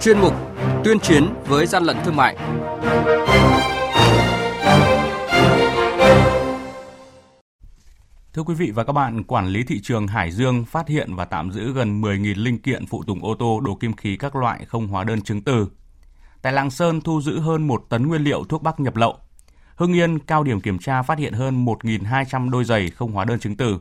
chuyên mục Tuyên chiến với gian lận thương mại. Thưa quý vị và các bạn, quản lý thị trường Hải Dương phát hiện và tạm giữ gần 10.000 linh kiện phụ tùng ô tô, đồ kim khí các loại không hóa đơn chứng từ. Tại Lạng Sơn thu giữ hơn 1 tấn nguyên liệu thuốc bắc nhập lậu. Hưng Yên cao điểm kiểm tra phát hiện hơn 1.200 đôi giày không hóa đơn chứng từ.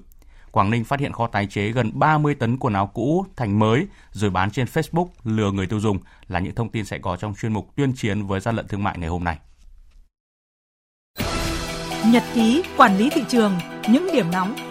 Quảng Ninh phát hiện kho tái chế gần 30 tấn quần áo cũ thành mới rồi bán trên Facebook lừa người tiêu dùng là những thông tin sẽ có trong chuyên mục tuyên chiến với gian lận thương mại ngày hôm nay. Nhật ký quản lý thị trường, những điểm nóng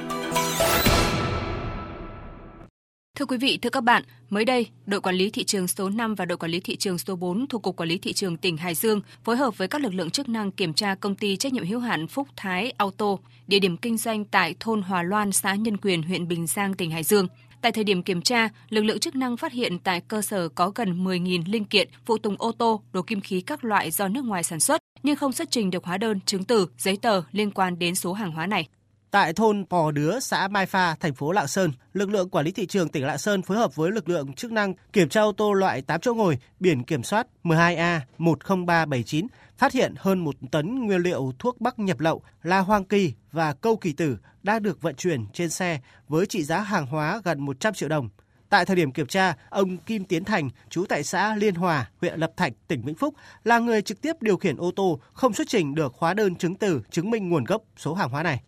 Thưa quý vị, thưa các bạn, mới đây, đội quản lý thị trường số 5 và đội quản lý thị trường số 4 thuộc Cục Quản lý Thị trường tỉnh Hải Dương phối hợp với các lực lượng chức năng kiểm tra công ty trách nhiệm hữu hạn Phúc Thái Auto, địa điểm kinh doanh tại thôn Hòa Loan, xã Nhân Quyền, huyện Bình Giang, tỉnh Hải Dương. Tại thời điểm kiểm tra, lực lượng chức năng phát hiện tại cơ sở có gần 10.000 linh kiện, phụ tùng ô tô, đồ kim khí các loại do nước ngoài sản xuất, nhưng không xuất trình được hóa đơn, chứng từ, giấy tờ liên quan đến số hàng hóa này. Tại thôn Pò Đứa, xã Mai Pha, thành phố Lạng Sơn, lực lượng quản lý thị trường tỉnh Lạng Sơn phối hợp với lực lượng chức năng kiểm tra ô tô loại 8 chỗ ngồi, biển kiểm soát 12A 10379, phát hiện hơn 1 tấn nguyên liệu thuốc bắc nhập lậu, là hoang kỳ và câu kỳ tử đang được vận chuyển trên xe với trị giá hàng hóa gần 100 triệu đồng. Tại thời điểm kiểm tra, ông Kim Tiến Thành, chú tại xã Liên Hòa, huyện Lập Thạch, tỉnh Vĩnh Phúc, là người trực tiếp điều khiển ô tô không xuất trình được hóa đơn chứng từ chứng minh nguồn gốc số hàng hóa này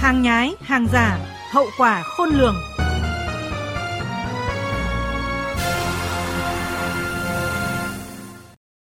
hàng nhái, hàng giả, hậu quả khôn lường.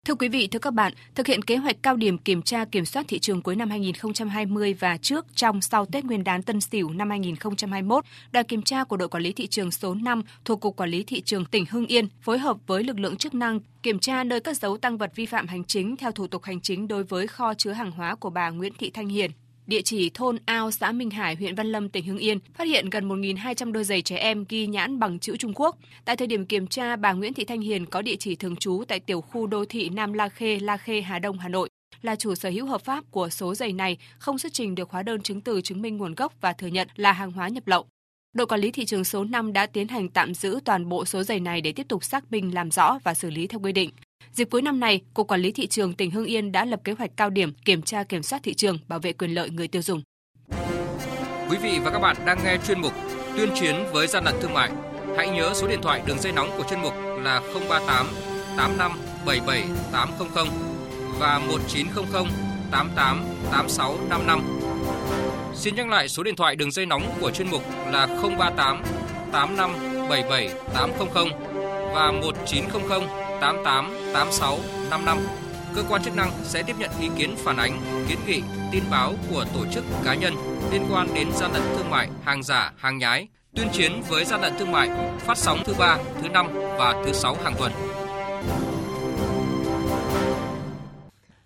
Thưa quý vị, thưa các bạn, thực hiện kế hoạch cao điểm kiểm tra kiểm soát thị trường cuối năm 2020 và trước, trong, sau Tết Nguyên đán Tân Sửu năm 2021, đoàn kiểm tra của đội quản lý thị trường số 5 thuộc Cục Quản lý Thị trường tỉnh Hưng Yên phối hợp với lực lượng chức năng kiểm tra nơi cất giấu tăng vật vi phạm hành chính theo thủ tục hành chính đối với kho chứa hàng hóa của bà Nguyễn Thị Thanh Hiền, địa chỉ thôn Ao, xã Minh Hải, huyện Văn Lâm, tỉnh Hưng Yên, phát hiện gần 1.200 đôi giày trẻ em ghi nhãn bằng chữ Trung Quốc. Tại thời điểm kiểm tra, bà Nguyễn Thị Thanh Hiền có địa chỉ thường trú tại tiểu khu đô thị Nam La Khê, La Khê, Hà Đông, Hà Nội là chủ sở hữu hợp pháp của số giày này không xuất trình được hóa đơn chứng từ chứng minh nguồn gốc và thừa nhận là hàng hóa nhập lậu. Đội quản lý thị trường số 5 đã tiến hành tạm giữ toàn bộ số giày này để tiếp tục xác minh làm rõ và xử lý theo quy định. Dịp cuối năm này, Cục Quản lý Thị trường tỉnh Hưng Yên đã lập kế hoạch cao điểm kiểm tra kiểm soát thị trường, bảo vệ quyền lợi người tiêu dùng. Quý vị và các bạn đang nghe chuyên mục Tuyên chiến với gian lận thương mại. Hãy nhớ số điện thoại đường dây nóng của chuyên mục là 038 85 77 800 và 1900 88 86 55. Xin nhắc lại số điện thoại đường dây nóng của chuyên mục là 038 85 77 800 và 1900 88 86 55. Cơ quan chức năng sẽ tiếp nhận ý kiến phản ánh, kiến nghị, tin báo của tổ chức cá nhân liên quan đến gian lận thương mại, hàng giả, hàng nhái, tuyên chiến với gian lận thương mại, phát sóng thứ ba, thứ năm và thứ sáu hàng tuần.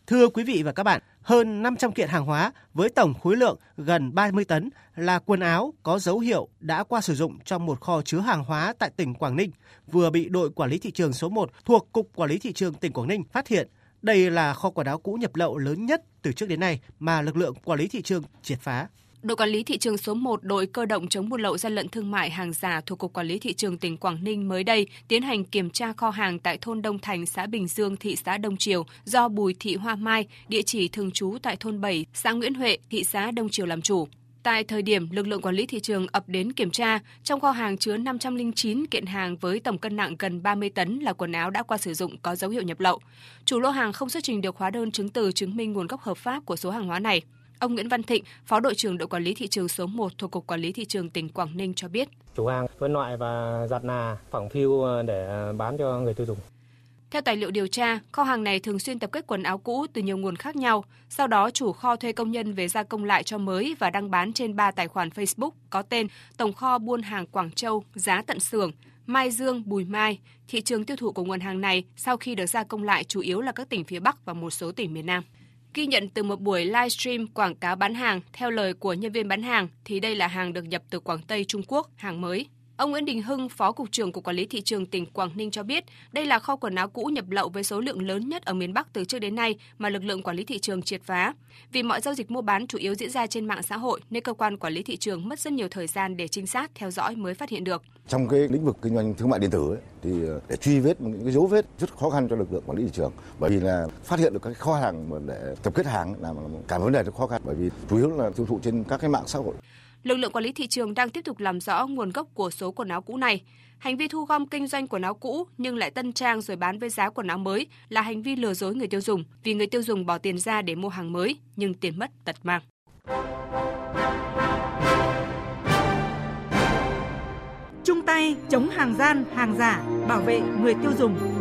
Thưa quý vị và các bạn, hơn 500 kiện hàng hóa với tổng khối lượng gần 30 tấn là quần áo có dấu hiệu đã qua sử dụng trong một kho chứa hàng hóa tại tỉnh Quảng Ninh, vừa bị đội quản lý thị trường số 1 thuộc Cục Quản lý Thị trường tỉnh Quảng Ninh phát hiện. Đây là kho quần áo cũ nhập lậu lớn nhất từ trước đến nay mà lực lượng quản lý thị trường triệt phá. Đội quản lý thị trường số 1 đội cơ động chống buôn lậu gian lận thương mại hàng giả thuộc Cục Quản lý Thị trường tỉnh Quảng Ninh mới đây tiến hành kiểm tra kho hàng tại thôn Đông Thành, xã Bình Dương, thị xã Đông Triều do Bùi Thị Hoa Mai, địa chỉ thường trú tại thôn 7, xã Nguyễn Huệ, thị xã Đông Triều làm chủ. Tại thời điểm lực lượng quản lý thị trường ập đến kiểm tra, trong kho hàng chứa 509 kiện hàng với tổng cân nặng gần 30 tấn là quần áo đã qua sử dụng có dấu hiệu nhập lậu. Chủ lô hàng không xuất trình được hóa đơn chứng từ chứng minh nguồn gốc hợp pháp của số hàng hóa này. Ông Nguyễn Văn Thịnh, Phó đội trưởng đội quản lý thị trường số 1 thuộc Cục Quản lý Thị trường tỉnh Quảng Ninh cho biết. Chủ hàng phân loại và giặt nà, phẳng phiu để bán cho người tiêu dùng. Theo tài liệu điều tra, kho hàng này thường xuyên tập kết quần áo cũ từ nhiều nguồn khác nhau. Sau đó, chủ kho thuê công nhân về gia công lại cho mới và đăng bán trên 3 tài khoản Facebook có tên Tổng kho buôn hàng Quảng Châu, giá tận xưởng, Mai Dương, Bùi Mai. Thị trường tiêu thụ của nguồn hàng này sau khi được gia công lại chủ yếu là các tỉnh phía Bắc và một số tỉnh miền Nam. Ghi nhận từ một buổi livestream quảng cáo bán hàng, theo lời của nhân viên bán hàng thì đây là hàng được nhập từ Quảng Tây Trung Quốc, hàng mới. Ông Nguyễn Đình Hưng, Phó Cục trưởng Cục Quản lý Thị trường tỉnh Quảng Ninh cho biết, đây là kho quần áo cũ nhập lậu với số lượng lớn nhất ở miền Bắc từ trước đến nay mà lực lượng quản lý thị trường triệt phá. Vì mọi giao dịch mua bán chủ yếu diễn ra trên mạng xã hội nên cơ quan quản lý thị trường mất rất nhiều thời gian để trinh sát, theo dõi mới phát hiện được. Trong cái lĩnh vực kinh doanh thương mại điện tử ấy, thì ờ, để truy vết những cái dấu vết rất khó khăn cho lực lượng quản lý thị trường bởi vì là phát hiện được các kho hàng để tập kết hàng là cả vấn đề rất khó khăn bởi vì chủ yếu là tiêu thụ trên các cái mạng xã hội. Lực lượng quản lý thị trường đang tiếp tục làm rõ nguồn gốc của số quần áo cũ này. Hành vi thu gom kinh doanh quần áo cũ nhưng lại tân trang rồi bán với giá quần áo mới là hành vi lừa dối người tiêu dùng vì người tiêu dùng bỏ tiền ra để mua hàng mới nhưng tiền mất tật mang. Chung tay chống hàng gian, hàng giả, bảo vệ người tiêu dùng.